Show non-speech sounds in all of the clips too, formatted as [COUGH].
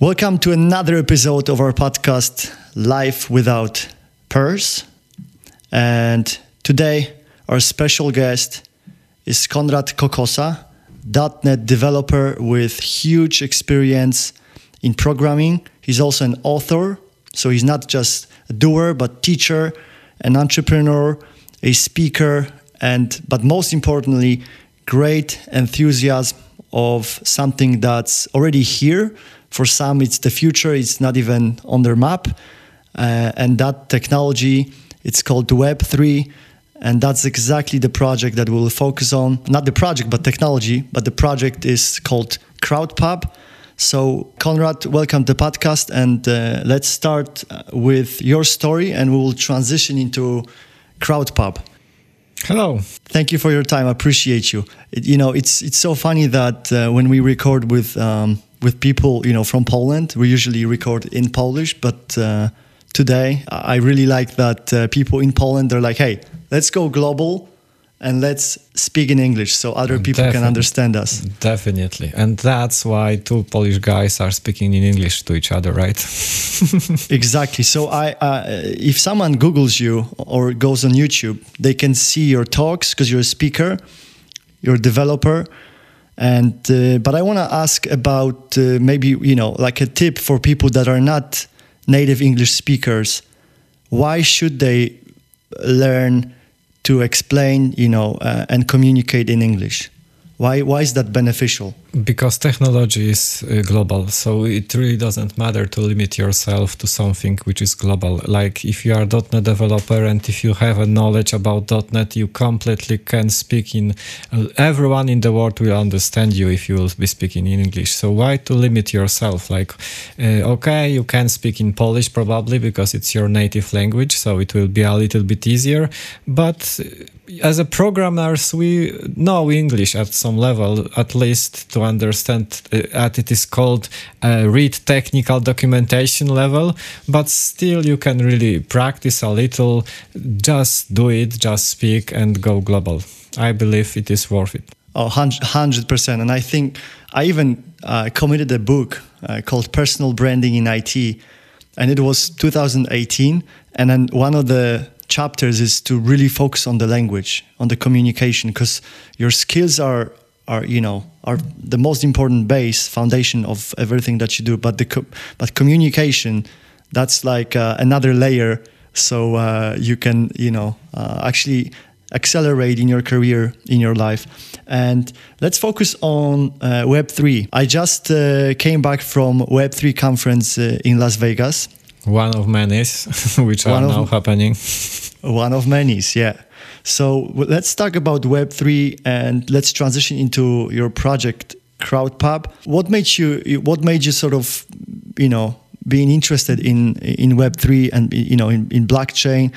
Welcome to another episode of our podcast, Life Without Purse. And today, our special guest is Konrad Kokosa, .NET developer with huge experience in programming. He's also an author, so he's not just a doer, but teacher, an entrepreneur, a speaker, and but most importantly, great enthusiasm of something that's already here for some, it's the future. It's not even on their map. Uh, and that technology, it's called Web3. And that's exactly the project that we'll focus on. Not the project, but technology. But the project is called CrowdPub. So, Konrad, welcome to the podcast. And uh, let's start uh, with your story and we will transition into CrowdPub. Hello. Thank you for your time. I appreciate you. It, you know, it's it's so funny that uh, when we record with um, with people, you know, from Poland. We usually record in Polish, but uh, today I really like that uh, people in Poland they're like, "Hey, let's go global." and let's speak in English so other people Definitely. can understand us. Definitely. And that's why two Polish guys are speaking in English to each other, right? [LAUGHS] exactly. So I uh, if someone googles you or goes on YouTube, they can see your talks because you're a speaker, you're a developer and uh, but I want to ask about uh, maybe you know like a tip for people that are not native English speakers. Why should they learn to explain, you know, uh, and communicate in English? Why, why is that beneficial? Because technology is uh, global, so it really doesn't matter to limit yourself to something which is global. Like if you are .NET developer and if you have a knowledge about .NET, you completely can speak in. Uh, everyone in the world will understand you if you will be speaking in English. So why to limit yourself? Like, uh, okay, you can speak in Polish probably because it's your native language, so it will be a little bit easier. But as a programmers, we know English at some level, at least to understand uh, at it is called uh, read technical documentation level, but still you can really practice a little, just do it, just speak and go global. I believe it is worth it. Oh, 100%. And I think I even uh, committed a book uh, called Personal Branding in IT, and it was 2018. And then one of the chapters is to really focus on the language, on the communication, because your skills are are you know are the most important base foundation of everything that you do. But the co- but communication, that's like uh, another layer. So uh, you can you know uh, actually accelerate in your career in your life and let's focus on uh, web3 i just uh, came back from web3 conference uh, in las vegas one of many [LAUGHS] which one are now happening. One of many, yeah. So let's talk about Web3 and let's transition into your project CrowdPub. What made you what made you sort of, you know, being interested in in Web3 and you know in, in blockchain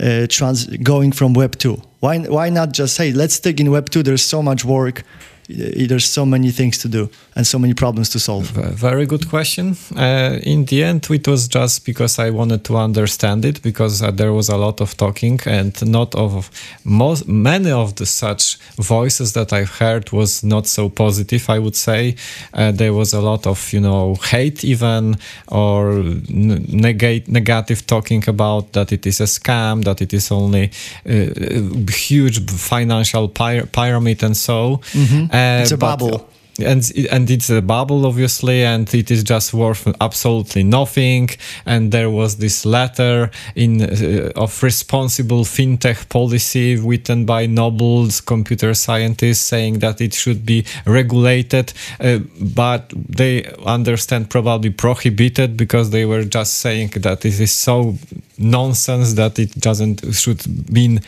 uh, trans going from Web2? Why why not just say let's stick in Web2 there's so much work there's so many things to do and so many problems to solve. Very good question. Uh, in the end, it was just because I wanted to understand it because uh, there was a lot of talking and not of most many of the such voices that I've heard was not so positive. I would say uh, there was a lot of you know hate even or negate negative talking about that it is a scam, that it is only a uh, huge financial pyramid and so. Mm-hmm uh, it's a bubble and and it's a bubble obviously and it is just worth absolutely nothing. And there was this letter in uh, of responsible fintech policy written by Noble's computer scientists saying that it should be regulated. Uh, but they understand probably prohibited because they were just saying that it is so nonsense that it doesn't should be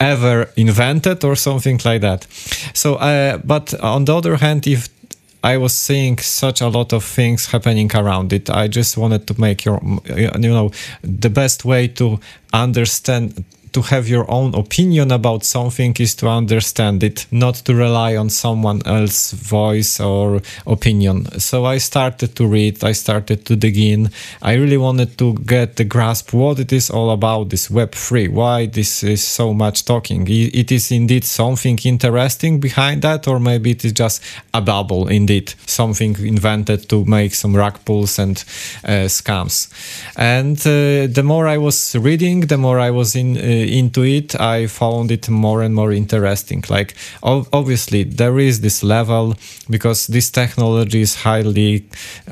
ever invented or something like that. So, uh, but on the other hand, if I was seeing such a lot of things happening around it. I just wanted to make your, you know, the best way to understand to have your own opinion about something is to understand it, not to rely on someone else's voice or opinion. So I started to read, I started to dig in. I really wanted to get the grasp what it is all about, this Web3, why this is so much talking. It is indeed something interesting behind that, or maybe it is just a bubble, indeed, something invented to make some rug pulls and uh, scams. And uh, the more I was reading, the more I was in uh, into it, I found it more and more interesting. Like obviously there is this level because this technology is highly,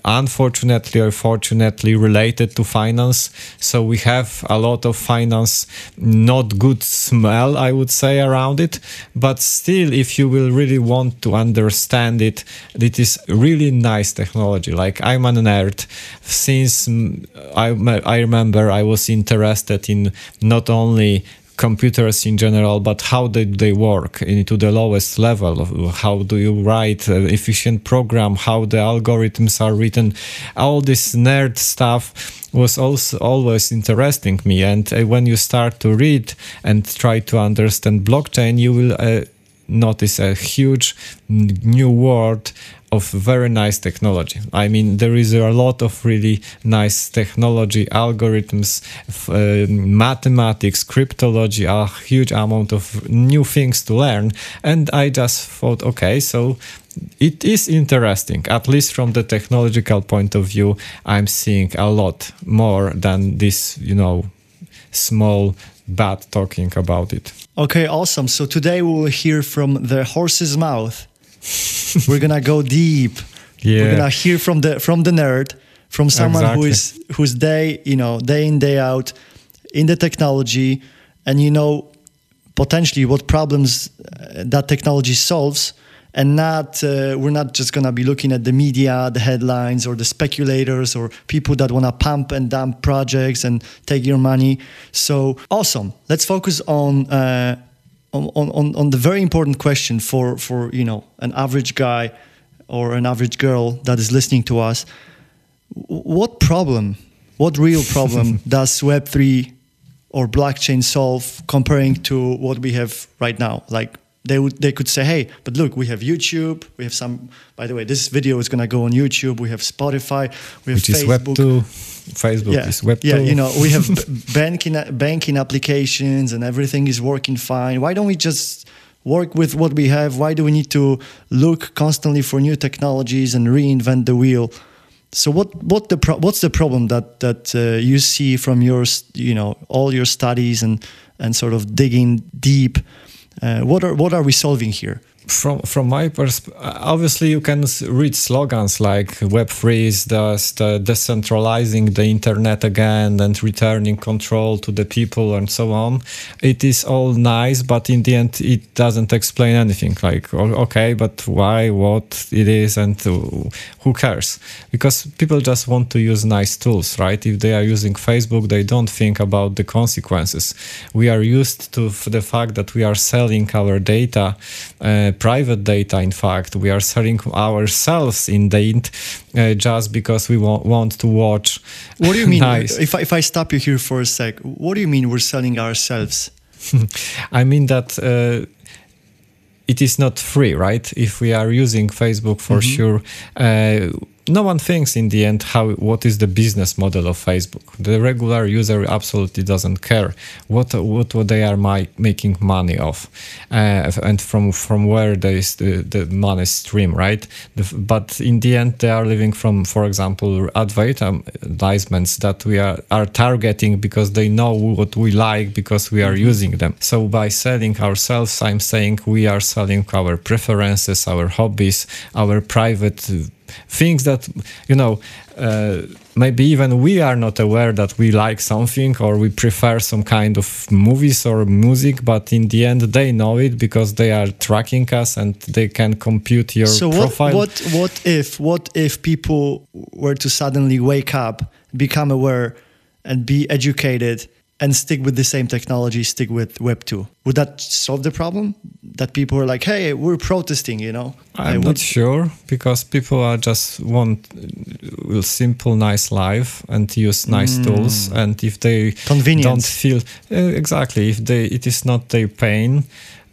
unfortunately or fortunately, related to finance. So we have a lot of finance, not good smell, I would say, around it. But still, if you will really want to understand it, it is really nice technology. Like I'm a nerd since mm, I, I remember I was interested in not only computers in general, but how did they work into the lowest level? How do you write efficient program? How the algorithms are written? All this nerd stuff was also always interesting me. And uh, when you start to read and try to understand blockchain, you will uh, notice a huge new world of very nice technology. I mean, there is a lot of really nice technology, algorithms, uh, mathematics, cryptology, a huge amount of new things to learn. And I just thought, okay, so it is interesting, at least from the technological point of view. I'm seeing a lot more than this, you know, small bad talking about it. Okay, awesome. So today we will hear from the horse's mouth we're gonna go deep. Yeah. We're gonna hear from the from the nerd, from someone exactly. who is who's day you know day in day out in the technology, and you know potentially what problems uh, that technology solves and not uh, we're not just going to be looking at the media the headlines or the speculators or people that want to pump and dump projects and take your money so awesome let's focus on uh, on, on, on the very important question for, for you know an average guy or an average girl that is listening to us what problem what real [LAUGHS] problem does web3 or blockchain solve comparing to what we have right now? Like they would they could say hey but look we have youtube we have some by the way this video is going to go on youtube we have spotify we have Which facebook is web2 Facebook yeah. is web. Yeah, you know, we have [LAUGHS] banking banking applications and everything is working fine. Why don't we just work with what we have? Why do we need to look constantly for new technologies and reinvent the wheel? So what what the what's the problem that that uh, you see from your you know all your studies and and sort of digging deep? Uh, what are what are we solving here? From from my perspective, obviously you can read slogans like Web3 is just uh, decentralizing the internet again and returning control to the people and so on. It is all nice, but in the end, it doesn't explain anything. Like, okay, but why, what it is, and who cares? Because people just want to use nice tools, right? If they are using Facebook, they don't think about the consequences. We are used to the fact that we are selling our data. Uh, private data in fact we are selling ourselves in uh, just because we want, want to watch what do you mean [LAUGHS] nice. if, I, if i stop you here for a sec what do you mean we're selling ourselves [LAUGHS] i mean that uh, it is not free right if we are using facebook for mm-hmm. sure uh, no one thinks in the end how what is the business model of Facebook. The regular user absolutely doesn't care what what, what they are my, making money of, uh, and from from where is the, the money stream, right? The, but in the end, they are living from, for example, advertisements that we are are targeting because they know what we like because we are mm-hmm. using them. So by selling ourselves, I'm saying we are selling our preferences, our hobbies, our private things that you know uh, maybe even we are not aware that we like something or we prefer some kind of movies or music but in the end they know it because they are tracking us and they can compute your so profile. what, what what if what if people were to suddenly wake up become aware and be educated and stick with the same technology stick with web 2 would that solve the problem? That people are like hey we're protesting you know? I'm not sure because people are just want uh, simple nice life and use nice mm. tools and if they don't feel uh, exactly if they it is not their pain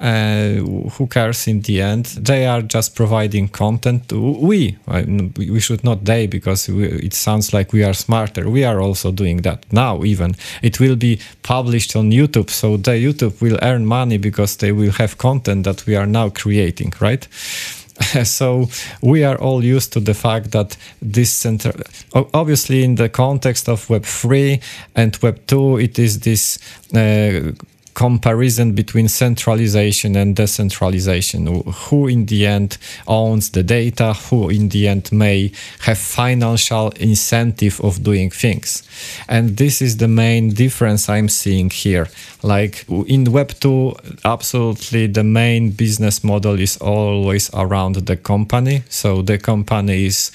uh, who cares in the end? They are just providing content. We, we should not they because we, it sounds like we are smarter. We are also doing that now. Even it will be published on YouTube, so the YouTube will earn money because they will have content that we are now creating, right? [LAUGHS] so we are all used to the fact that this center obviously in the context of web 3 and web 2 it is this uh, comparison between centralization and decentralization. Who in the end owns the data? Who in the end may have financial incentive of doing things? And this is the main difference i'm seeing here. Like in web 2 absolutely the main business model is always around the company. So the company is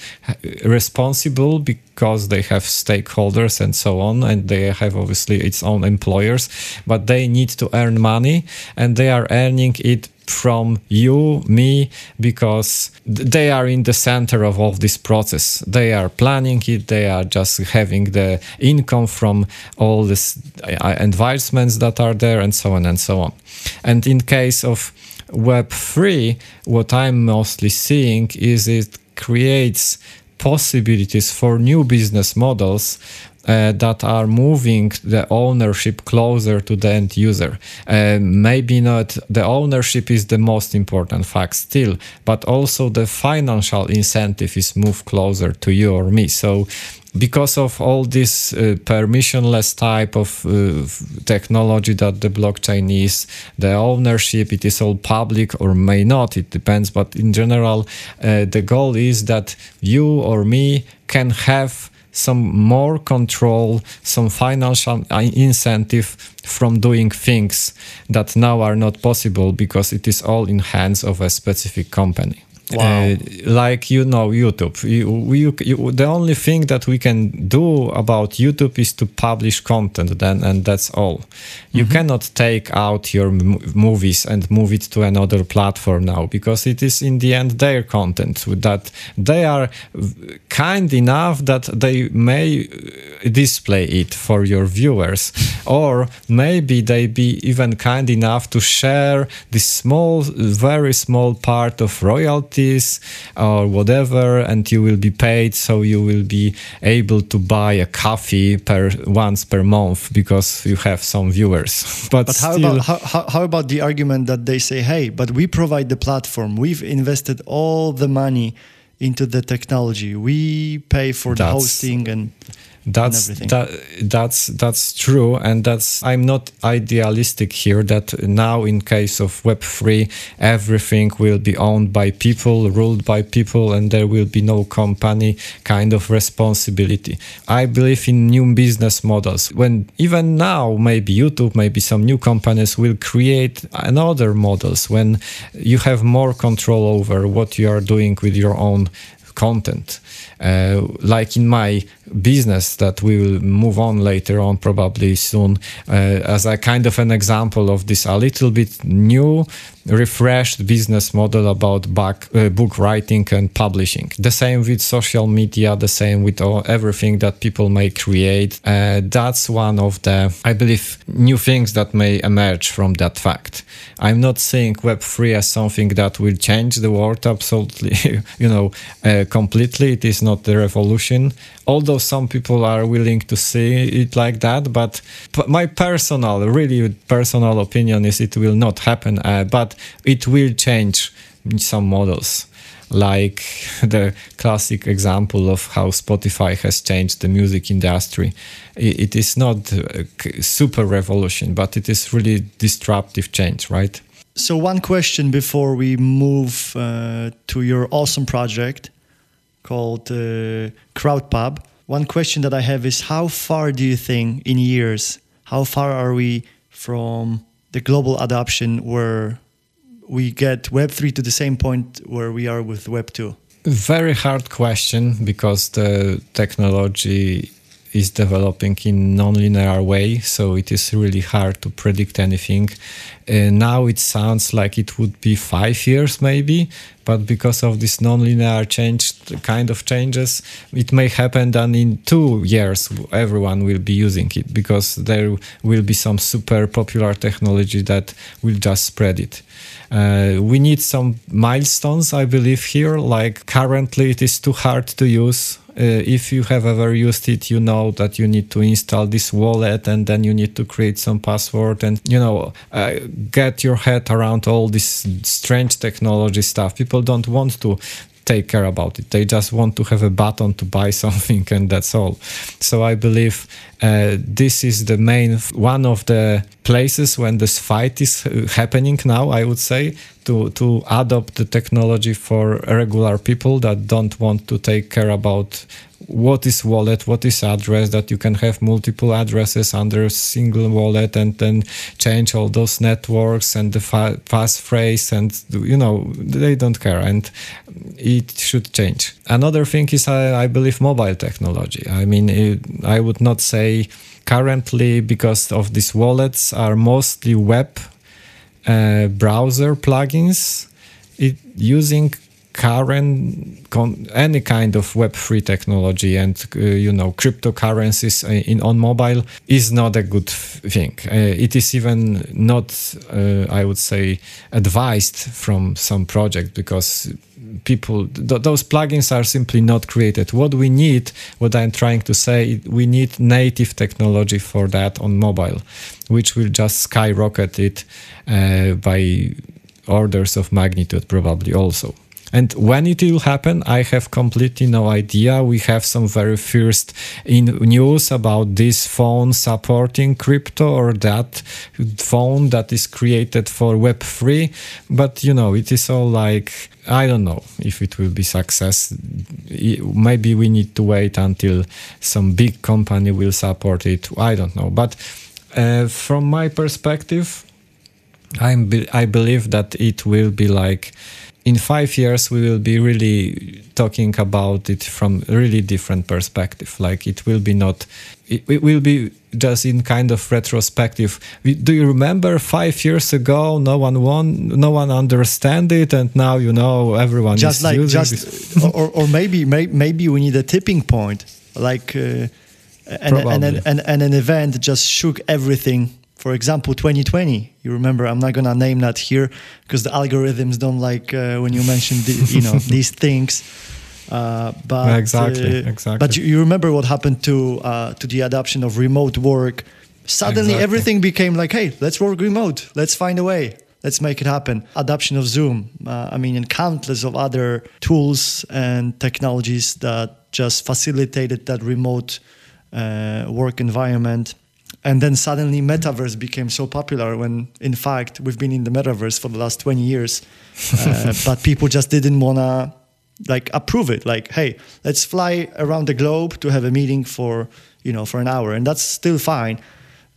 responsible because they have stakeholders and so on and they have obviously its own employers but they need to earn money and they are earning it from you, me, because they are in the center of all this process. They are planning it, they are just having the income from all these uh, advancements that are there, and so on and so on. And in case of Web3, what I'm mostly seeing is it creates possibilities for new business models uh, that are moving the ownership closer to the end user. Uh, maybe not the ownership is the most important fact still, but also the financial incentive is moved closer to you or me. So because of all this uh, permissionless type of uh, technology that the blockchain is the ownership it is all public or may not it depends but in general uh, the goal is that you or me can have some more control, some financial incentive from doing things that now are not possible because it is all in hands of a specific company. Wow. Uh, like you know YouTube. You, you, you, the only thing that we can do about YouTube is to publish content then and that's all. You mm-hmm. cannot take out your m- movies and move it to another platform now because it is in the end their content that they are kind enough that they may uh, display it for your viewers [LAUGHS] or maybe they be even kind enough to share this small very small part of royalty or whatever and you will be paid so you will be able to buy a coffee per once per month because you have some viewers. [LAUGHS] But, but how still, about how, how about the argument that they say hey but we provide the platform. We've invested all the money into the technology. We pay for the hosting and that's that, that's that's true and that's i'm not idealistic here that now in case of web3 everything will be owned by people ruled by people and there will be no company kind of responsibility. I believe in new business models. When even now maybe youtube maybe some new companies will create another models when you have more control over what you are doing with your own content. Uh, like in my business that we will move on later on probably soon. Uh, as a kind of an example of this a little bit new refreshed business model about back, uh, book writing and publishing. The same with social media the same with all, everything that people may create. Uh, that's one of the i believe new things that may emerge from that fact. I'm not saying web3 as something that will change the world absolutely [LAUGHS] you know uh, completely. It is not the revolution. Although some people are willing to see it like that but my personal really personal opinion is it will not happen uh, but it will change some models like [LAUGHS] the classic example of how Spotify has changed the music industry. It is not a super revolution, but it is really disruptive change, right? So, one question before we move uh, to your awesome project called uh, CrowdPub. One question that I have is how far do you think in years, how far are we from the global adoption where we get Web3 to the same point where we are with Web 2? Very hard question because the technology is developing in non-linear way, so it is really hard to predict anything. Uh, now it sounds like it would be five years maybe, but because of this non-linear change kind of changes, it may happen that in two years everyone will be using it because there will be some super popular technology that will just spread it. Uh, we need some milestones, I believe, here. Like currently, it is too hard to use uh, if you have ever used it, you know that you need to install this wallet and then you need to create some password and, you know, uh, get your head around all this strange technology stuff. People don't want to take care about it. They just want to have a button to buy [LAUGHS] something, and that's all. So I believe uh, this is the main one of the places when this fight is uh, happening now. I would say to to adopt the technology for regular people that don't want to take care about what is wallet, what is address, that you can have multiple addresses under a single wallet and then change all those networks and the fa- passphrase and you know they don't care and it should change. Another thing is I, I believe mobile technology. I mean it, I would not say currently because of these wallets are mostly web uh, browser plugins it, using current con- any kind of web3 technology and uh, you know cryptocurrencies in on mobile is not a good thing. Uh, it is even not uh, i would say advised from some project because people th- those plugins are simply not created. What we need what i'm trying to say we need native technology for that on mobile which will just skyrocket it uh, by orders of magnitude probably also and when it will happen, I have completely no idea. We have some very first in news about this phone supporting crypto or that phone that is created for Web3. But you know, it is all like I don't know if it will be success. Maybe we need to wait until some big company will support it. I don't know. But uh, from my perspective, I'm I believe that it will be like in five years we will be really talking about it from a really different perspective. Like it will be not it, it will be just in kind of retrospective. Do you remember five years ago no one won no one understand it and now you know everyone just like just or, or maybe maybe we need a tipping point. Like uh, and, and, and, and, and an event just shook everything for example 2020 you remember i'm not gonna name that here because the algorithms don't like uh, when you mention the, you know [LAUGHS] these things. Uh, but exactly uh, exactly. but you, you, remember what happened to uh, to the adoption of remote work. Suddenly exactly. everything became like hey let's work remote. Let's find a way. Let's make it happen. Adoption of zoom uh, i mean and countless of other tools and technologies that just facilitated that remote uh, work environment and then suddenly metaverse became so popular when in fact we've been in the metaverse for the last 20 years [LAUGHS] uh, but people just didn't want to like approve it like hey let's fly around the globe to have a meeting for you know for an hour and that's still fine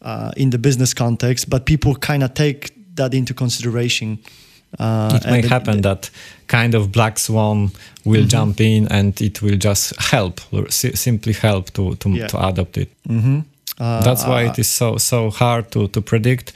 uh, in the business context but people kind of take that into consideration uh, it may happen that kind of black swan will mm-hmm. jump in and it will just help simply help to to, yeah. to adopt it mm-hmm. Uh, That's why it is so so hard to to predict.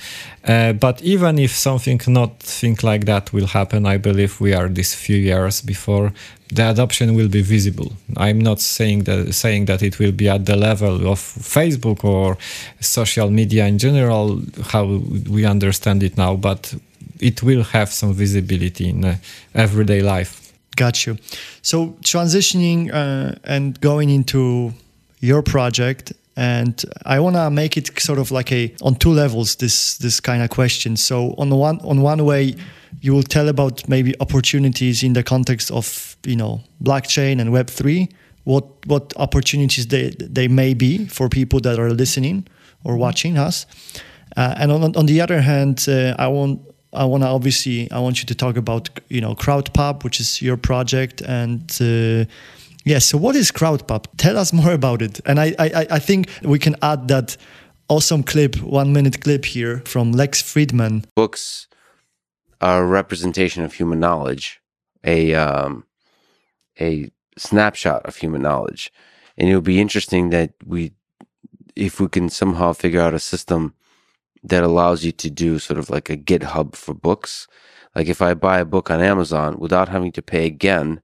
Uh, but even if something not think like that will happen, I believe we are this few years before the adoption will be visible. I'm not saying that saying that it will be at the level of Facebook or social media in general, how we understand it now, but it will have some visibility in uh, everyday life. Got you. So transitioning uh, and going into your project and I want to make it sort of like a on two levels this this kind of question. So on one on one way, you will tell about maybe opportunities in the context of you know blockchain and Web three. What what opportunities they they may be for people that are listening or watching us, uh, and on on the other hand, uh, I want I want to obviously I want you to talk about you know CrowdPub, which is your project, and uh, Yes. So what is CrowdPub? Tell us more about it. And I, I, I think we can add that awesome clip, one minute clip here from Lex Fridman. Books are a representation of human knowledge, a um, a snapshot of human knowledge, and it would be interesting that we if we can somehow figure out a system that allows you to do sort of like a GitHub for books. Like if I buy a book on Amazon without having to pay again,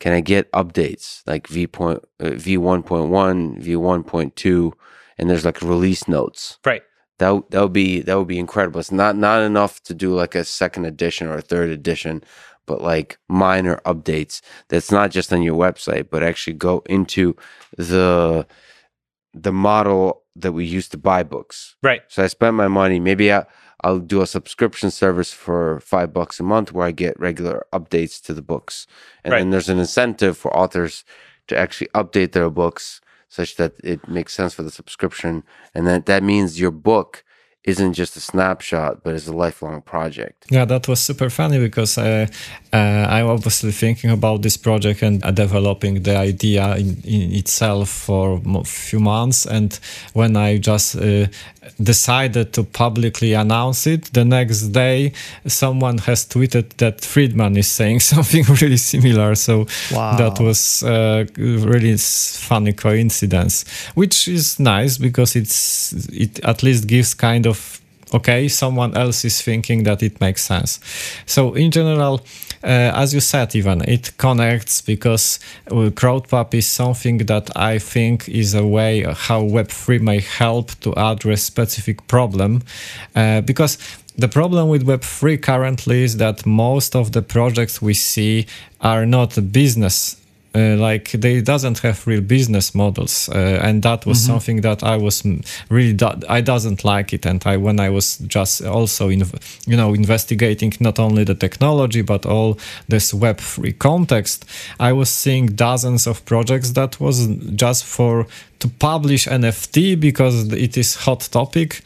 can I get updates like V point uh, V one point one, V one point two, and there's like release notes. Right. That that would be that would be incredible. It's not not enough to do like a second edition or a third edition, but like minor updates. That's not just on your website, but actually go into the the model that we used to buy books. Right. So I spend my money. Maybe I, I'll do a subscription service for five bucks a month where I get regular updates to the books. And Right. then there's an incentive for authors to actually update their books such that it makes sense for the subscription. And that, that means your book isn't just a snapshot, but is a lifelong project. Yeah, that was super funny because uh, uh, I'm obviously thinking about this project and uh, developing the idea in, in itself for a few months. And when I just uh, decided to publicly announce it, the next day someone has tweeted that Fridman is saying [LAUGHS] something really similar. So Wow. that was uh, really funny coincidence, which is nice because it's it at least gives kind of okay someone else is thinking that it makes sense so in general as you said even it connects because uh, crowdpub is something that i think is a way how web3 may help to address specific problem uh, because the problem with Web3 currently is that most of the projects we see are not business. Uh, like they doesn't have real business models uh, and that was something that i was really do- i doesn't like it. And i when i was just also in you know investigating not only the technology but all this web3 context i was seeing dozens of projects that was just for to publish nft because it is hot topic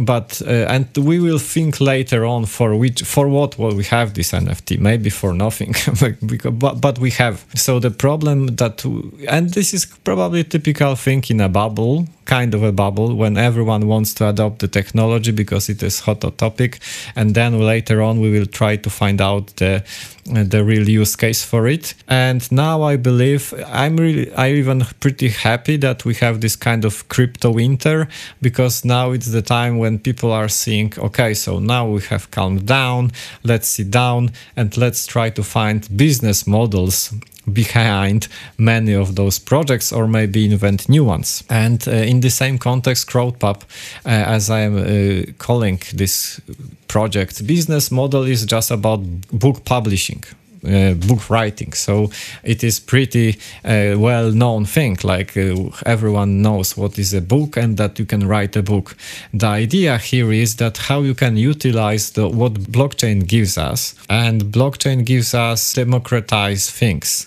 but uh, and we will think later on for which for what will we have this nft maybe for nothing [LAUGHS] but, but we have. So the problem that and this is probably typical thing in a bubble kind of a bubble when everyone wants to adopt the technology because it is hot topic. And then later on we will try to find out the the real use case for it. And now i believe i'm really I'm even pretty happy that we have this kind of crypto winter because now it's the time when people are seeing okay so now we have calmed down let's sit down and let's try to find business models behind many of those projects or maybe invent new ones. And uh, in the same context, CrowdPub, uh, as I am uh, calling this project, business model is just about book publishing. Uh, book writing. So it is pretty uh, well known thing like uh, everyone knows what is a book and that you can write a book. The idea here is that how you can utilize the, what blockchain gives us and blockchain gives us democratized things.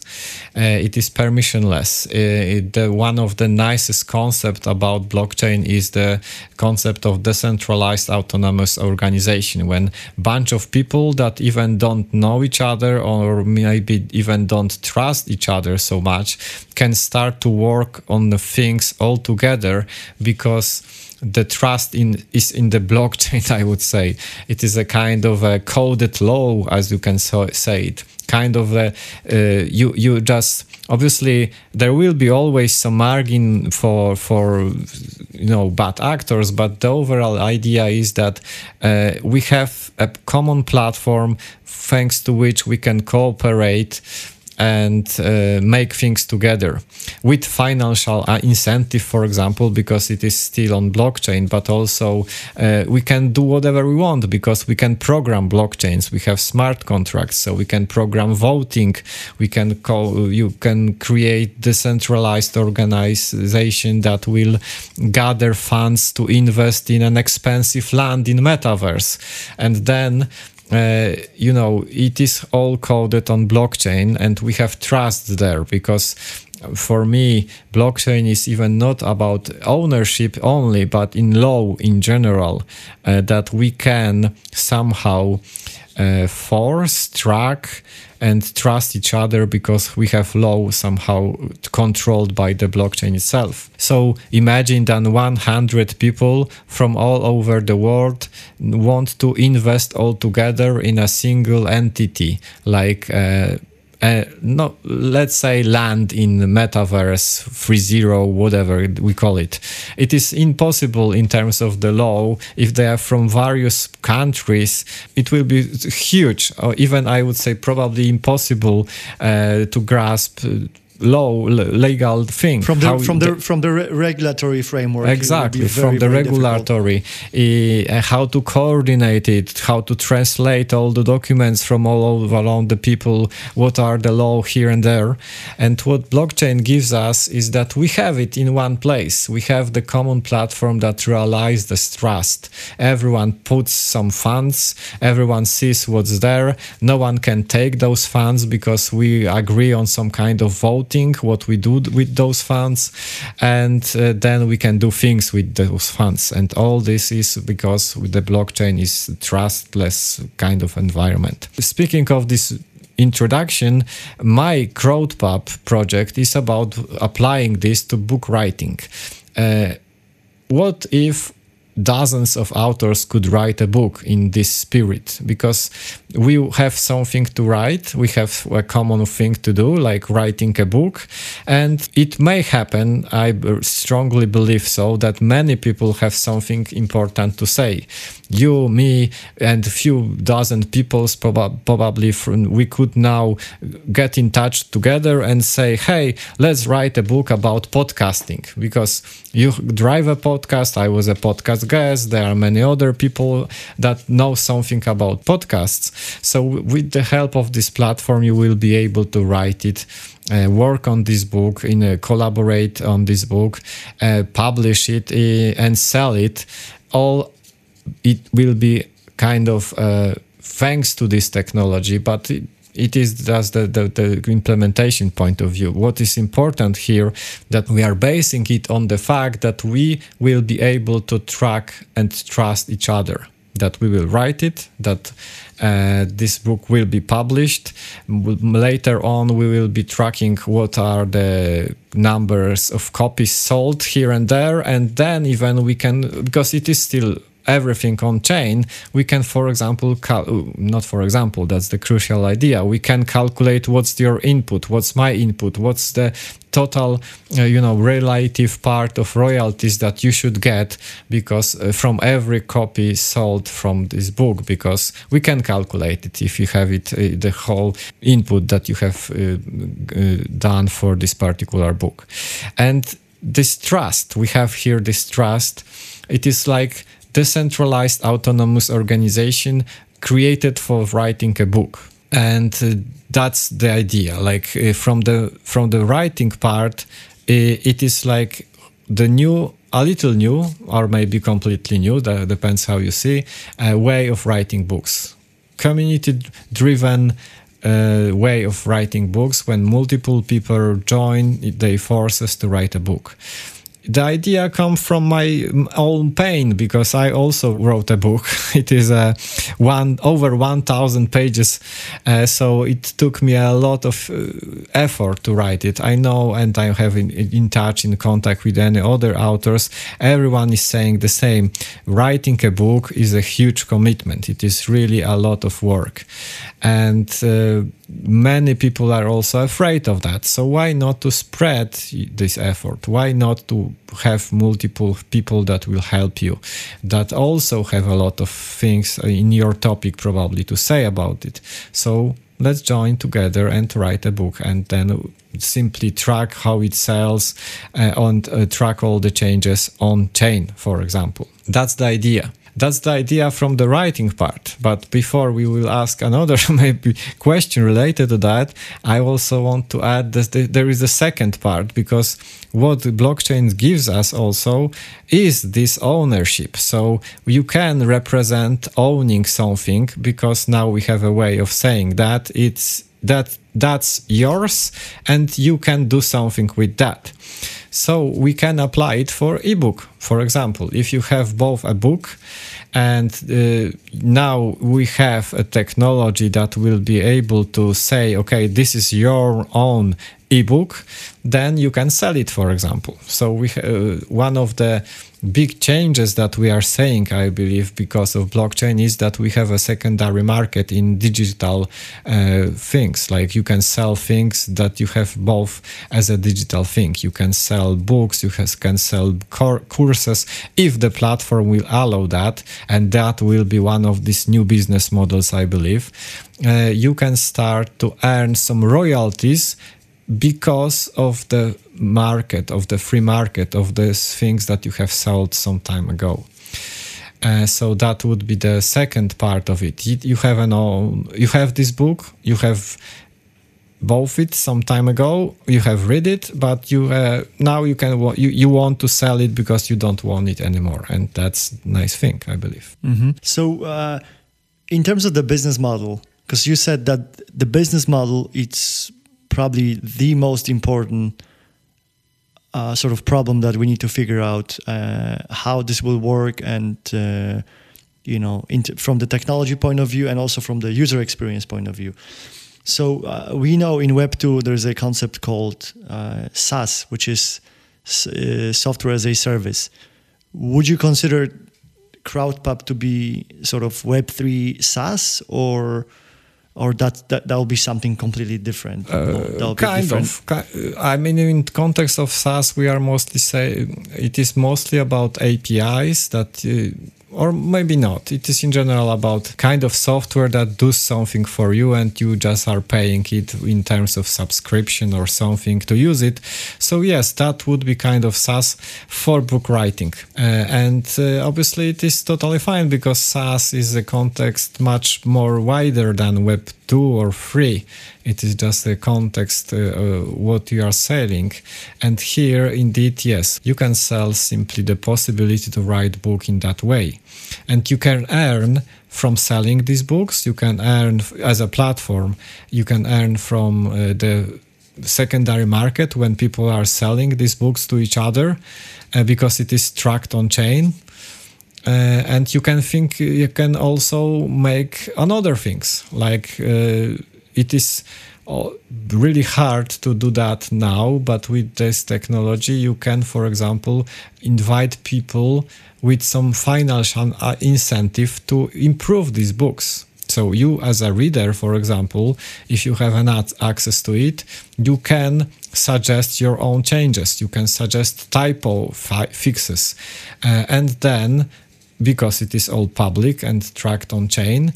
It is permissionless. It, the, one of the nicest concept about blockchain is the concept of decentralized autonomous organization. When bunch of people that even don't know each other or maybe even don't trust each other so much can start to work on the things all together because the trust in is in the [LAUGHS] blockchain i would say. It is a kind of a coded law as you can so, say it kind of a, uh, you you just obviously there will be always some margin for for you know bad actors but the overall idea is that uh, we have a common platform thanks to which we can cooperate and uh, make things together with financial uh, incentive for example because it is still on blockchain but also uh, we can do whatever we want because we can program blockchains. We have smart contracts so we can program voting. We can call you can create decentralized organization that will gather funds to invest in an expensive land in metaverse. And then uh, you know, it is all coded on blockchain and we have trust there because for me, blockchain is even not about ownership only, but in law in general, uh, that we can somehow uh, force, track, and trust each other because we have law somehow controlled by the blockchain itself. So imagine that 100 people from all over the world want to invest all together in a single entity like uh, uh, no, let's say land in metaverse, free zero, whatever we call it. It is impossible in terms of the law. If they are from various countries, it will be huge, or even I would say probably impossible uh, to grasp. Law legal thing. From the from the, the from the re regulatory framework exactly from the regulatory uh, how to coordinate it how to translate all the documents from all over around the people what are the law here and there. And what blockchain gives us is that we have it in one place. We have the common platform that realizes this trust. Everyone puts some funds. Everyone sees what's there. No one can take those funds because we agree on some kind of vote what we do with those funds, and uh, then we can do things with those funds. And all this is because the blockchain is a trustless kind of environment. Speaking of this introduction, my CrowdPub project is about applying this to book writing. Uh, what if dozens of authors could write a book in this spirit. Because we have something to write we have a common thing to do like writing a book. And it may happen i strongly believe so that many people have something important to say. You me and a few dozen people prob- probably from, we could now get in touch together and say hey let's write a book about podcasting. Because you drive a podcast i was a podcast guest. There are many other people that know something about podcasts. So, with the help of this platform, you will be able to write it. Uh, work on this book, in collaborate on this book, uh, publish it, and sell it. All it will be kind of uh, thanks to this technology, but it, it is just the, the, the, implementation point of view. What is important here that we are basing it on the fact that we will be able to track and trust each other. That we will write it, that uh, this book will be published. Later on, we will be tracking what are the numbers of copies sold here and there, and then even we can because it is still everything on chain, we can, for example, cal- not for example, that's the crucial idea. We can calculate what's your input, what's my input, what's the total, uh, you know, relative part of royalties that you should get because uh, from every copy sold from this book, because we can calculate it if you have it, uh, the whole input that you have uh, uh, done for this particular book. And this trust, we have here this trust, it is like decentralized autonomous organization created for writing a book. And uh, that's the idea. Like uh, from the from the writing part uh, it is like the new a little new or maybe completely new that depends how you see a way of writing books. Community driven uh, way of writing books. When multiple people join they force us to write a book the idea comes from my own pain because I also wrote a book. [LAUGHS] It is a uh, one over one thousand pages, uh, so it took me a lot of uh, effort to write it. I know, and I have in, in touch in contact with any other authors. Everyone is saying the same. Writing a book is a huge commitment. It is really a lot of work, and uh, many people are also afraid of that. So why not to spread this effort? Why not to have multiple people that will help you that also have a lot of things in your topic probably to say about it. So let's join together and write a book and then simply track how it sells uh, and uh, track all the changes on chain, for example. That's the idea that's the idea from the writing part. But before we will ask another [LAUGHS] maybe question related to that, I also want to add that there is a second part because what blockchain gives us also is this ownership. So you can represent owning something because now we have a way of saying that it's that that's yours and you can do something with that. So we can apply it for ebook. For example, if you have both a book and uh, now we have a technology that will be able to say, okay, this is your own ebook, then you can sell it, for example. So we uh, one of the big changes that we are saying, I believe, because of blockchain is that we have a secondary market in digital uh, things. Like you can sell things that you have both as a digital thing. You can sell books, you has, can sell courses if the platform will allow that, and that will be one of these new business models, I believe. Uh, you can start to earn some royalties because of the market, of the free market, of these things that you have sold some time ago. Uh, so that would be the second part of it. You have an own, you have this book, you have bought it some time ago, you have read it, but you uh, now you can you you want to sell it because you don't want it anymore, and that's nice thing, I believe. Mm-hmm. So, uh, in terms of the business model, because you said that the business model it's probably the most important uh, sort of problem that we need to figure out uh, how this will work and uh, you know from the technology point of view and also from the user experience point of view. So uh, we know in web 2 there's a concept called uh, saas which is uh, software as a service. Would you consider crowdpub to be sort of web 3 saas or or that that that will be something completely different. Uh, kind different. of. I mean, in context of SaaS, we are mostly say it is mostly about APIs that. Uh, or maybe not. It is in general about kind of software that does something for you and you just are paying it in terms of subscription or something to use it. So yes, that would be kind of SaaS for book writing. Uh, and uh, obviously it is totally fine because SaaS is a context much more wider than Web 2 or 3 it is just the context uh, uh, what you are selling. And here indeed yes you can sell simply the possibility to write book in that way. And you can earn from selling these books. You can earn as a platform you can earn from uh, the secondary market when people are selling these books to each other uh, because it is tracked on chain uh, and you can think you can also make another things. Like uh, it is uh, really hard to do that now but with this technology you can for example invite people with some financial uh, incentive to improve these books. So you as a reader for example if you have an access to it you can suggest your own changes. You can suggest typo fi- fixes. Uh, and then because it is all public and tracked on chain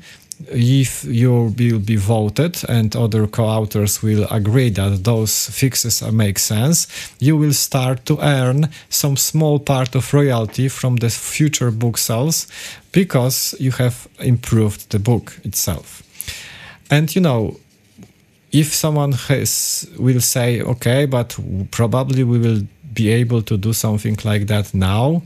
if you will be voted and other co-authors will agree that those fixes make sense, you will start to earn some small part of royalty from the future book sales because you have improved the book itself. And you know, if someone has will say, okay, but probably we will be able to do something like that now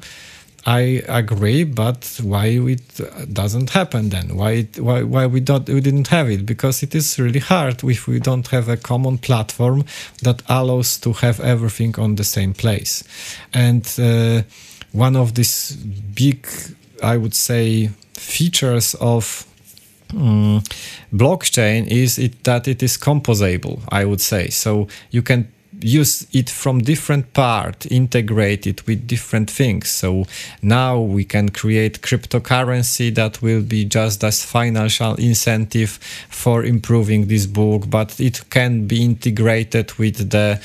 I agree, but why it doesn't happen then? Why it, why why we don't we didn't have it? Because it is really hard if we don't have a common platform that allows to have everything on the same place. And uh, one of these big, I would say, features of um, blockchain is it that it is composable. I would say so. You can use it from different part, integrate it with different things. So now we can create cryptocurrency that will be just as financial incentive for improving this book, but it can be integrated with the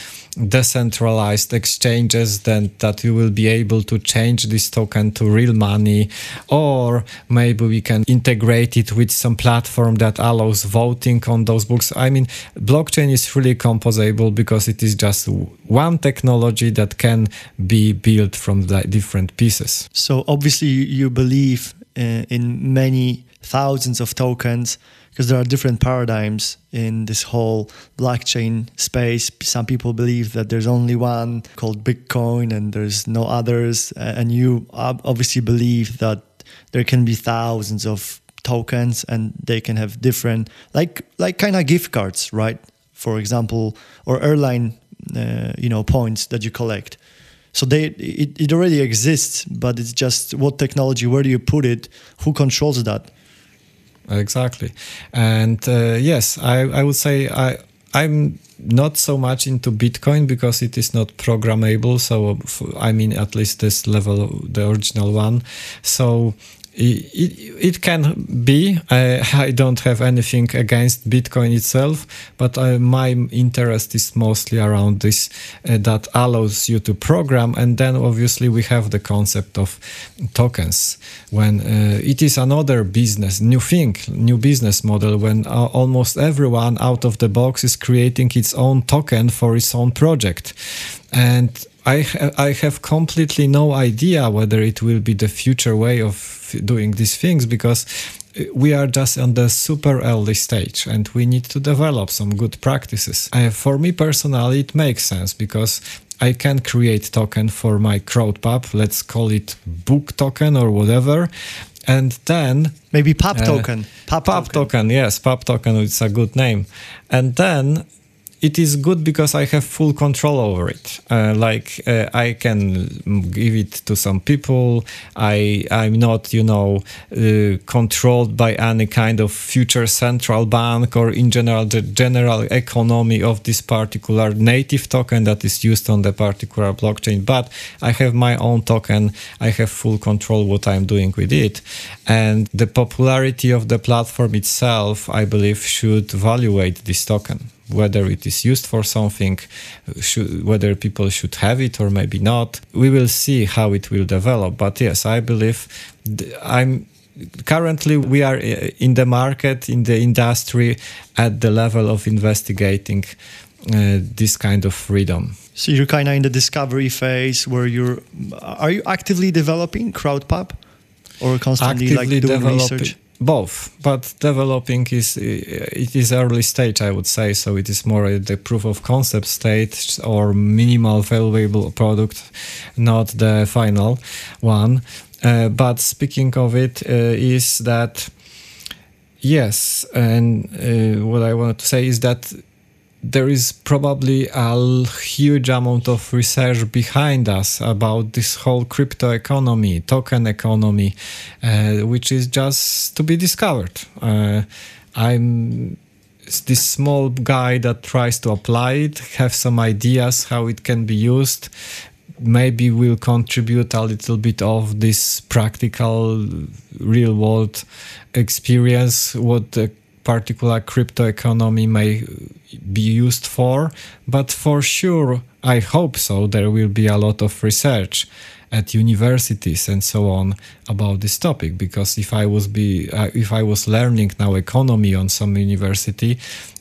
decentralized exchanges then that you will be able to change this token to real money. Or maybe we can integrate it with some platform that allows voting on those books. I mean blockchain is really composable because it is just one technology that can be built from the different pieces. So obviously you believe uh, in many thousands of tokens because there are different paradigms in this whole blockchain space. Some people believe that there's only one called Bitcoin and there's no others. And you obviously believe that there can be thousands of tokens and they can have different, like like kind of gift cards, right? For example, or airline, uh, you know, points that you collect. So they it, it already exists, but it's just what technology, where do you put it, who controls that? Exactly. And uh, yes, I, I would say I I'm not so much into Bitcoin because it is not programmable. So I mean, at least this level, the original one. So it, it can be. I, I, don't have anything against Bitcoin itself, but uh, my interest is mostly around this uh, that allows you to program. And then obviously we have the concept of tokens when uh, it is another business, new thing, new business model when uh, almost everyone out of the box is creating its own token for its own project. And I, ha- I have completely no idea whether it will be the future way of doing these things because we are just on the super early stage and we need to develop some good practices. Uh, for me personally, it makes sense because I can create token for my CrowdPub, let's call it book token or whatever. And then maybe pub uh, token. Pub, pub token. token, yes, pub token. It's a good name. And then it is good because I have full control over it. Uh, like uh, I can give it to some people. I I'm not you know uh, controlled by any kind of future central bank or in general the general economy of this particular native token that is used on the particular blockchain. But I have my own token. I have full control what I'm doing with it, and the popularity of the platform itself, I believe, should evaluate this token whether it is used for something, should, whether people should have it or maybe not. We will see how it will develop. But yes, I believe I'm currently we are uh, in the market in the industry at the level of investigating uh, this kind of freedom. So you're kind of in the discovery phase where you're. Are you actively developing CrowdPub, or constantly actively like doing research? Both but developing is it is early stage i would say so it is more the proof of concept stage or minimal valuable product not the final one. Uh, but speaking of it, uh, is that yes and uh, what i wanted to say is that there is probably a huge amount of research behind us about this whole crypto economy, token economy, uh, which is just to be discovered. Uh, I'm this small guy that tries to apply it, have some ideas how it can be used. Maybe we'll contribute a little bit of this practical, real world experience. What the particular crypto economy may be used for, but for sure, I hope so. There will be a lot of research at universities and so on about this topic because if i was be uh, if i was learning now economy on some university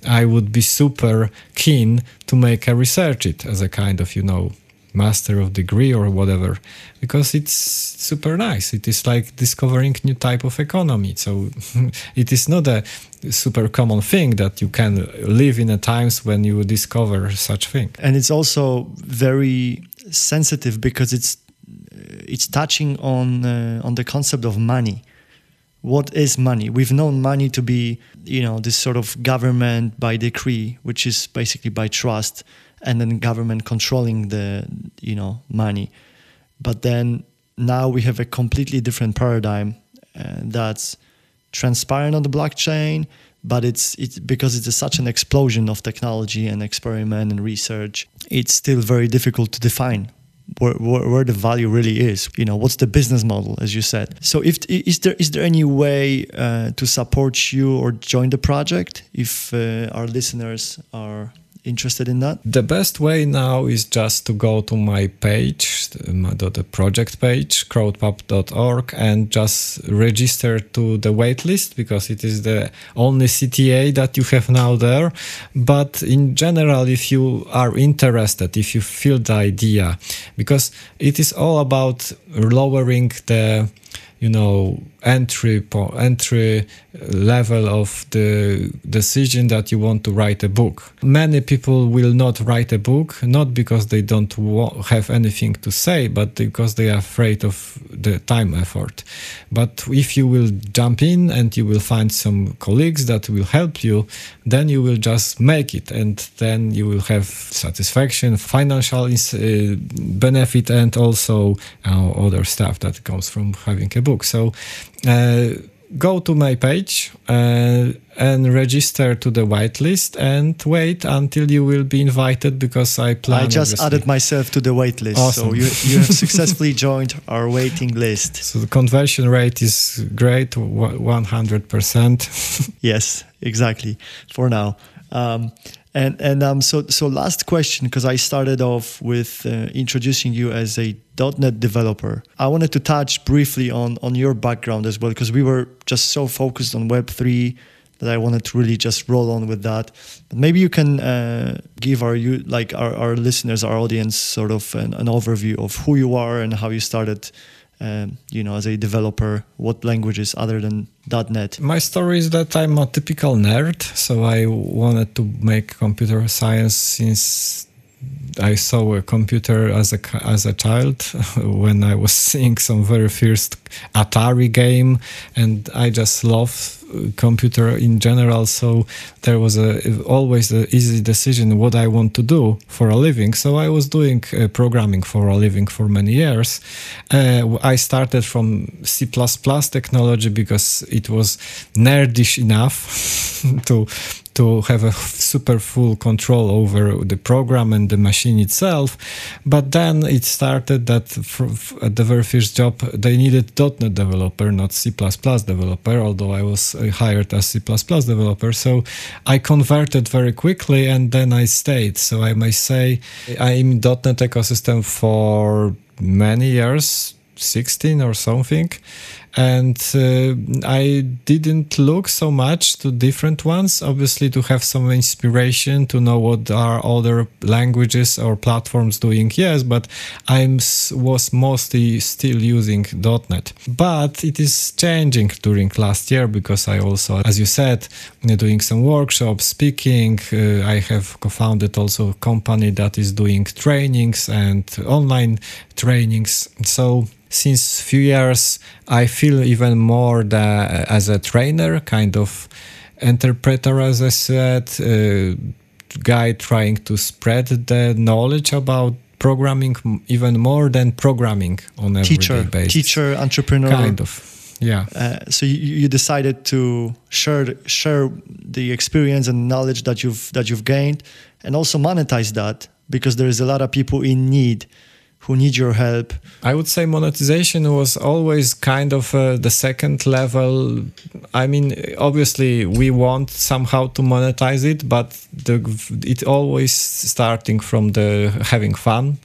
i would be super keen to make a research it as a kind of you know master of degree or whatever because it's super nice. It is like discovering new type of economy. So [LAUGHS] it is not a super common thing that you can live in a times when you discover such thing. And it's also very sensitive because it's it's touching on uh, on the concept of money. What is money? We've known money to be you know this sort of government by decree which is basically by trust and then government controlling the you know money. But then now we have a completely different paradigm uh, that's transparent on the blockchain but it's it's because it's a, such an explosion of technology and experiment and research it's still very difficult to define where, where, where, the value really is. You know what's the business model as you said? So if is there is there any way uh, to support you or join the project if uh, our listeners are interested in that? The best way now is just to go to my page, the project page, crowdpub.org, and just register to the waitlist because it is the only CTA that you have now there. But in general, if you are interested, if you feel the idea, because it is all about lowering the you know entry entry level of the decision that you want to write a book. Many people will not write a book not because they don't have anything to say but because they are afraid of the time effort. But if you will jump in and you will find some colleagues that will help you then you will just make it and then you will have satisfaction financial uh, benefit and also uh, other stuff that comes from having a book so uh, go to my page uh, and register to the whitelist and wait until you will be invited because I plan. I just obviously. added myself to the wait list. Awesome. So you, you have [LAUGHS] successfully joined our waiting list. So the conversion rate is great, one hundred percent. [LAUGHS] Yes, exactly. For now. Um, and and um, so so last question because I started off with uh, introducing you as a .NET developer. I wanted to touch briefly on on your background as well because we were just so focused on Web three that I wanted to really just roll on with that. But maybe you can uh, give our you like our, our listeners, our audience, sort of an, an overview of who you are and how you started. Um, you know, as a developer, what languages other than .NET? My story is that I'm a typical nerd, so I wanted to make computer science since I saw a computer as a as a child [LAUGHS] when I was seeing some very first Atari game, and I just love computer in general. So there was a always an easy decision what I want to do for a living. So I was doing uh, programming for a living for many years. Uh, I started from C++ technology because it was nerdish enough [LAUGHS] to to have a super full control over the program and the machine itself. But then it started that at the very first job they needed .NET developer, not C++ developer, although I was uh, hired as C++ developer. So I converted very quickly and then I stayed. So I may say I'm in .NET ecosystem for many years, 16 or something and uh, I didn't look so much to different ones. Obviously, to have some inspiration to know what are other languages or platforms doing. Yes, but I was mostly still using .NET. But it is changing during last year because I also, as you said, doing some workshops, speaking. Uh, I have co-founded also a company that is doing trainings and online trainings. So since few years i feel even more the, as a trainer kind of interpreter as i said uh, guy trying to spread the knowledge about programming even more than programming on everyday teacher basis. teacher entrepreneur. Kind of yeah. Uh, so you, you decided to share share the experience and knowledge that you've that you've gained and also monetize that because there is a lot of people in need who need your help? I would say monetization was always kind of uh, the second level. I mean, obviously, we want somehow to monetize it, but the, it always starting from the having fun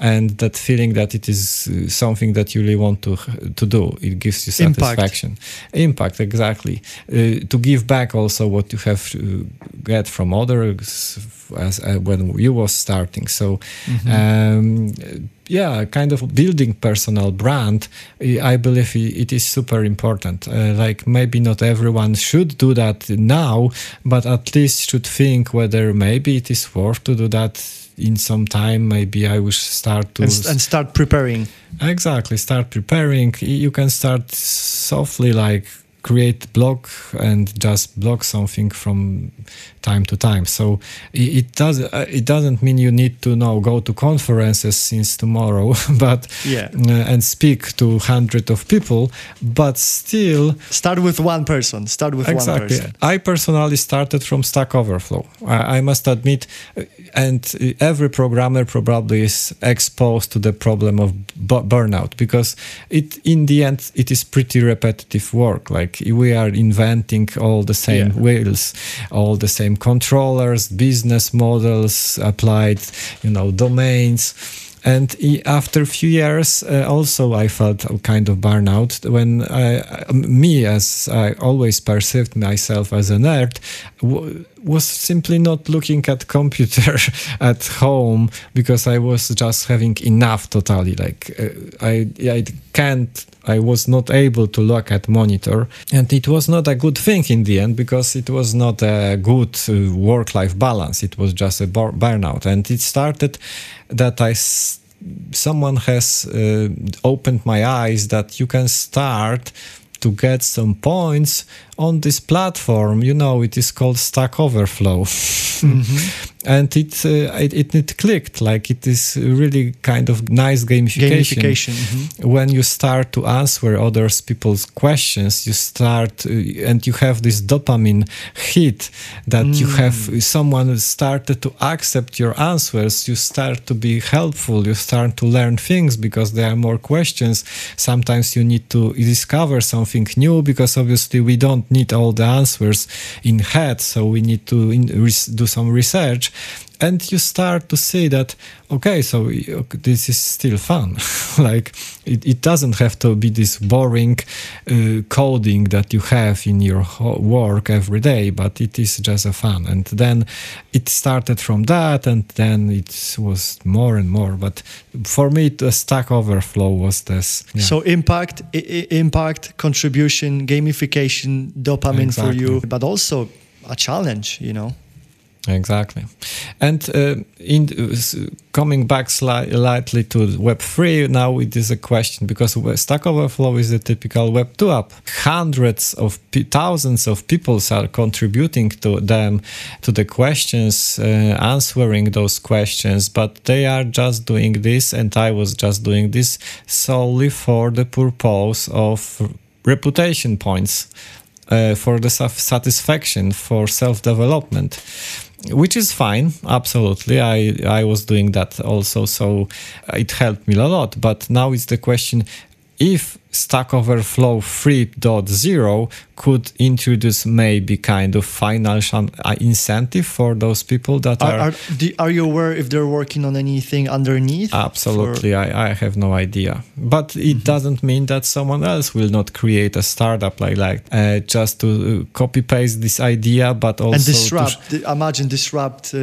and that feeling that it is uh, something that you really want to to do it gives you satisfaction impact, impact exactly uh, to give back also what you have to get from others as uh, when you was starting so mm-hmm. um, yeah kind of building personal brand. I believe it is super important. Uh, like maybe not everyone should do that now but at least should think whether maybe it is worth to do that in some time. Maybe i will start to and, and, start preparing. Exactly start preparing. You can start softly like create blog and just blog something from time to time. So it, does uh, it doesn't mean you need to now go to conferences since tomorrow [LAUGHS] but yeah. uh, and speak to hundreds of people but still start with one person. Start with exactly. one person. I personally started from stack overflow. I, I must admit uh, and every programmer probably is exposed to the problem of burnout because it in the end it is pretty repetitive work. Like like we are inventing all the same yeah. wheels all the same controllers business models applied you know domains and after a few years uh, also i felt a kind of burnout. When I, me as i always perceived myself as a nerd was simply not looking at computer [LAUGHS] at home because i was just having enough totally. Like uh, i i can't I was not able to look at monitor. And it was not a good thing in the end because it was not a good uh, work-life balance. It was just a burnout. And it started that I someone has uh, opened my eyes that you can start to get some points on this platform. You know, it is called Stack Overflow. [LAUGHS] Mm-hmm. And it, uh, it, it it clicked. Like it is really kind of nice gamification. Gamification. mhm. When you start to answer others people's questions, you start uh, and you have this dopamine hit that you have someone started to accept your answers. You start to be helpful. You start to learn things because there are more questions. Sometimes you need to discover something new because obviously we don't need all the answers in head, so we need to in, res- do some research. And you start to see that okay, so this is still fun. [LAUGHS] like it, it doesn't have to be this boring uh, coding that you have in your work every day, but it is just a fun. And then it started from that, and then it was more and more. But for me, the Stack Overflow was this. yeah. So impact, impact, contribution, gamification, dopamine for you, but also a challenge. You know. Exactly, and uh, in uh, coming back sli- slightly to Web three, now it is a question because Stack Overflow is a typical Web two app. Hundreds of thousands of people are contributing to them, to the questions, uh, answering those questions, but they are just doing this, and I was just doing this solely for the purpose of reputation points uh, for the satisfaction for self development which is fine absolutely. I i was doing that also so it helped me a lot. But now it's the question if stack overflow 3.0 could introduce maybe kind of financial uh, incentive for those people that Are, are, are, are you aware if they're working on anything underneath? for- Absolutely, I, I have no idea. But it doesn't mean that someone else will not create a startup like like uh, just to uh, copy paste this idea, but also and disrupt. di- imagine disrupt uh,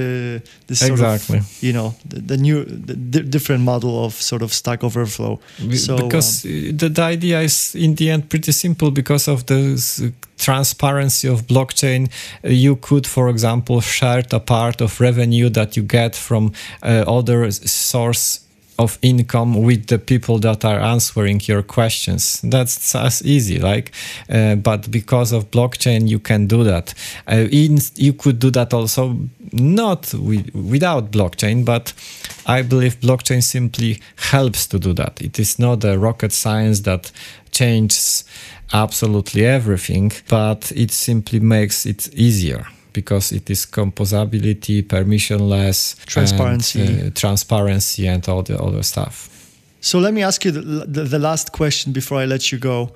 this sort Exactly. of you know the, the new the di- different model of sort of Stack Overflow. So because um, uh, the, the idea is in the end pretty simple because of the transparency of blockchain. Uh, you could for example share a part of revenue that you get from uh, other source of income with the people that are answering your questions. That's as easy like uh, but because of blockchain you can do that. Uh, in, you could do that also not wi- without blockchain but i believe blockchain simply helps to do that. It is not a rocket science that changes absolutely everything but it simply makes it easier because it is composability permissionless and, Transparency. uh, transparency and all the other stuff So let me ask you the, the, the last question before I let you go.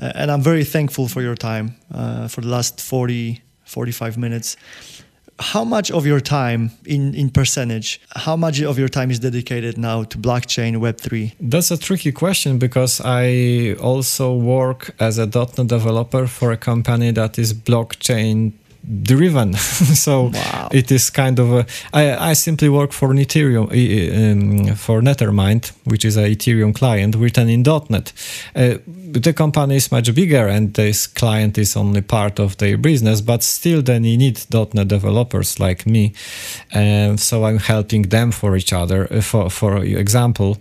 Uh, and I'm very thankful for your time uh, for the last 40, 45 minutes. How much of your time in, in percentage, how much of your time is dedicated now to blockchain, Web3? That's a tricky question because I also work as a .NET developer for a company that is blockchain driven. [LAUGHS] so Wow. it is kind of a, I, I simply work for an Ethereum, um, for Nethermind, which is a Ethereum client written in .NET. Uh, the company is much bigger and this client is only part of their business, but still then you need .NET developers like me. Um, so I'm helping them for each other, uh, for, for example.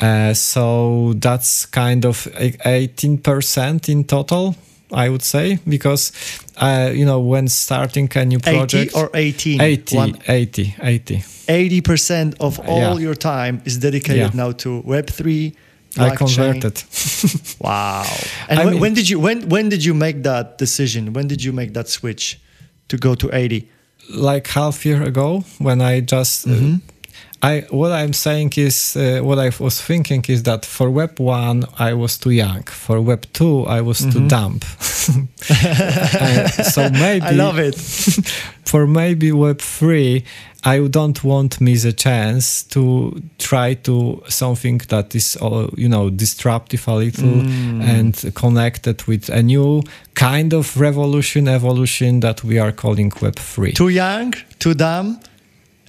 Uh, so that's kind of 18% in total. I would say because uh, you know when starting a new 80 project or 18? 80 One- 80 80 80% of all Yeah. your time is dedicated Yeah. now to Web3. I converted [LAUGHS] Wow. And when, mean- when did you when when did you make that decision? When did you make that switch to go to 80? like half year ago when I just uh, Mm-hmm. I what I'm saying is uh, what I was thinking is that for Web one I was too young. For Web two I was too dumb. [LAUGHS] [LAUGHS] So maybe I love it. [LAUGHS] for maybe Web three I don't want miss a chance to try to something that is you know disruptive a little and connected with a new kind of revolution evolution that we are calling Web three. Too young, too dumb,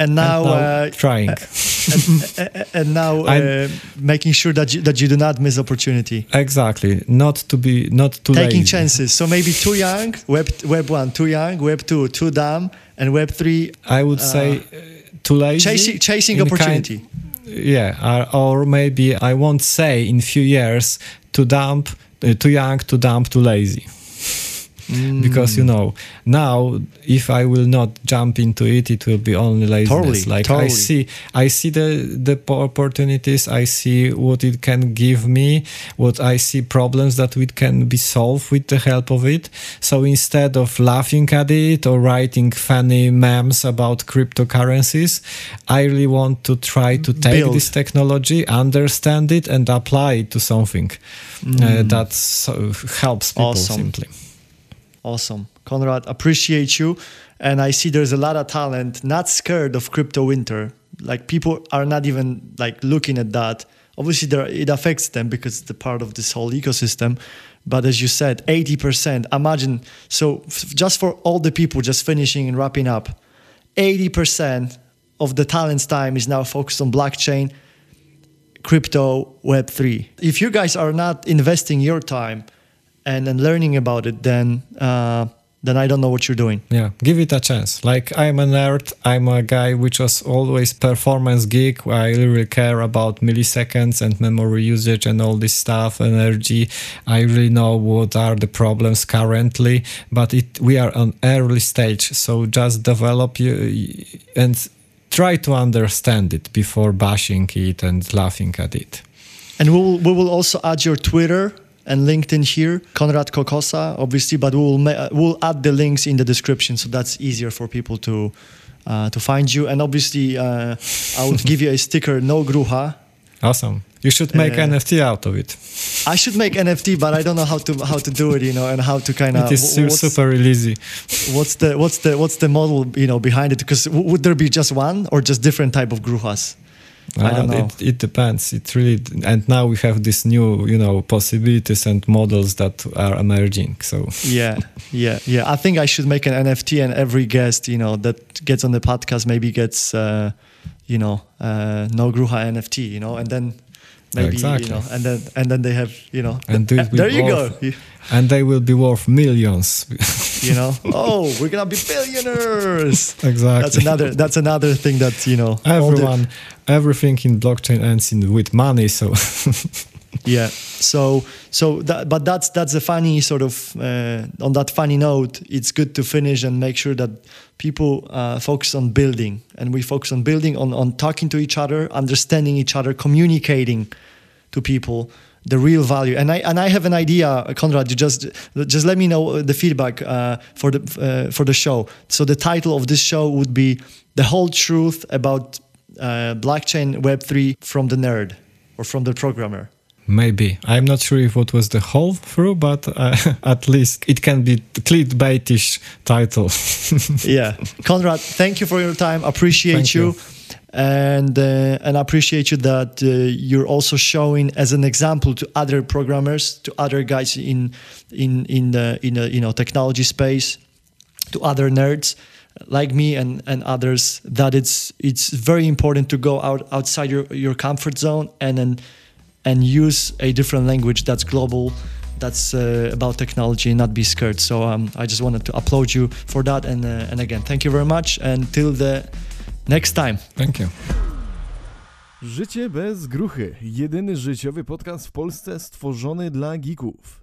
and now, uh, trying. and, and now [LAUGHS] uh, making sure that you, that you do not miss opportunity. exactly. Not to be not too Taking lazy. chances. So maybe too young, web web one, too young, web two, too dumb, and web three, I would say uh, too lazy. chasing chasing opportunity. Kind, yeah, or, or maybe I won't say in few years too dumb, uh, too young, too dumb, too lazy. Because you know now if I will not jump into it, it will be only laziness. Totally, like totally. I see, I see the the opportunities. I see what it can give me. What I see problems that it can be solved with the help of it. So instead of laughing at it or writing funny memes about cryptocurrencies, I really want to try to take Build. this technology, understand it, and apply it to something uh, that so helps people Mm. Awesome. simply. Awesome. Konrad, appreciate you. And I see there's a lot of talent, not scared of crypto winter. Like people are not even like looking at that. Obviously, there, it affects them because it's part of this whole ecosystem. But as you said, 80%. Imagine, so f- just for all the people just finishing and wrapping up, 80% of the talent's time is now focused on blockchain, crypto, Web3. If you guys are not investing your time and, then learning about it, then uh, then I don't know what you're doing. Yeah, give it a chance. Like I'm a nerd. I'm a guy which was always performance geek. I really care about milliseconds and memory usage and all this stuff, energy. I really know what are the problems currently, but it we are on early stage. So just develop you and try to understand it before bashing it and laughing at it. And we will we will also add your Twitter and LinkedIn here, Konrad Kokosa, obviously, but we will uh, we'll add the links in the description so that's easier for people to uh, to find you. And obviously, uh, I would give you a sticker, no gruha. Awesome. You should make Uh, NFT out of it. I should make NFT, but I don't know how to how to do it, you know, and how to kind of it is su- super easy. what's the what's the what's the model you know behind it because would there be just one or just different type of gruhas I don't know. It, it depends. It really, and now we have these new, you know, possibilities and models that are emerging. So yeah yeah yeah i think i should make an nft and every guest you know that gets on the podcast maybe gets uh you know uh no gruha nft you know and then maybe Exactly. you know and then and then they have you know And [LAUGHS] th- there you go and they will be worth millions. [LAUGHS] [LAUGHS] you know oh we're gonna be billionaires [LAUGHS] exactly. that's another that's another thing that you know all the- Everyone, everything in blockchain ends in with money. So [LAUGHS] yeah so so that, but that's that's a funny sort of uh, on that funny note it's good to finish and make sure that people uh, focus on building and we focus on building on on talking to each other understanding each other communicating to people the real value and i and i have an idea Konrad you just just let me know the feedback uh, for the uh, for the show so the title of this show would be the whole truth about uh, blockchain web3 from the nerd or from the programmer maybe I'm not sure if what was the whole through, but uh, [LAUGHS] at least it can be clickbaitish title. [LAUGHS] yeah Konrad thank you for your time appreciate Thank you. you. And uh, and appreciate you that uh, you're also showing as an example to other programmers to other guys in in in the in you know technology space to other nerds like me and, and others that it's it's very important to go out outside your, your comfort zone and and and use a different language that's global that's uh, about technology not be scared. So um, i just wanted to applaud you for that. And uh, and again thank you very much. And till the next time Thank you. Życie bez gruchy. Jedyny życiowy podcast w Polsce stworzony dla geeków.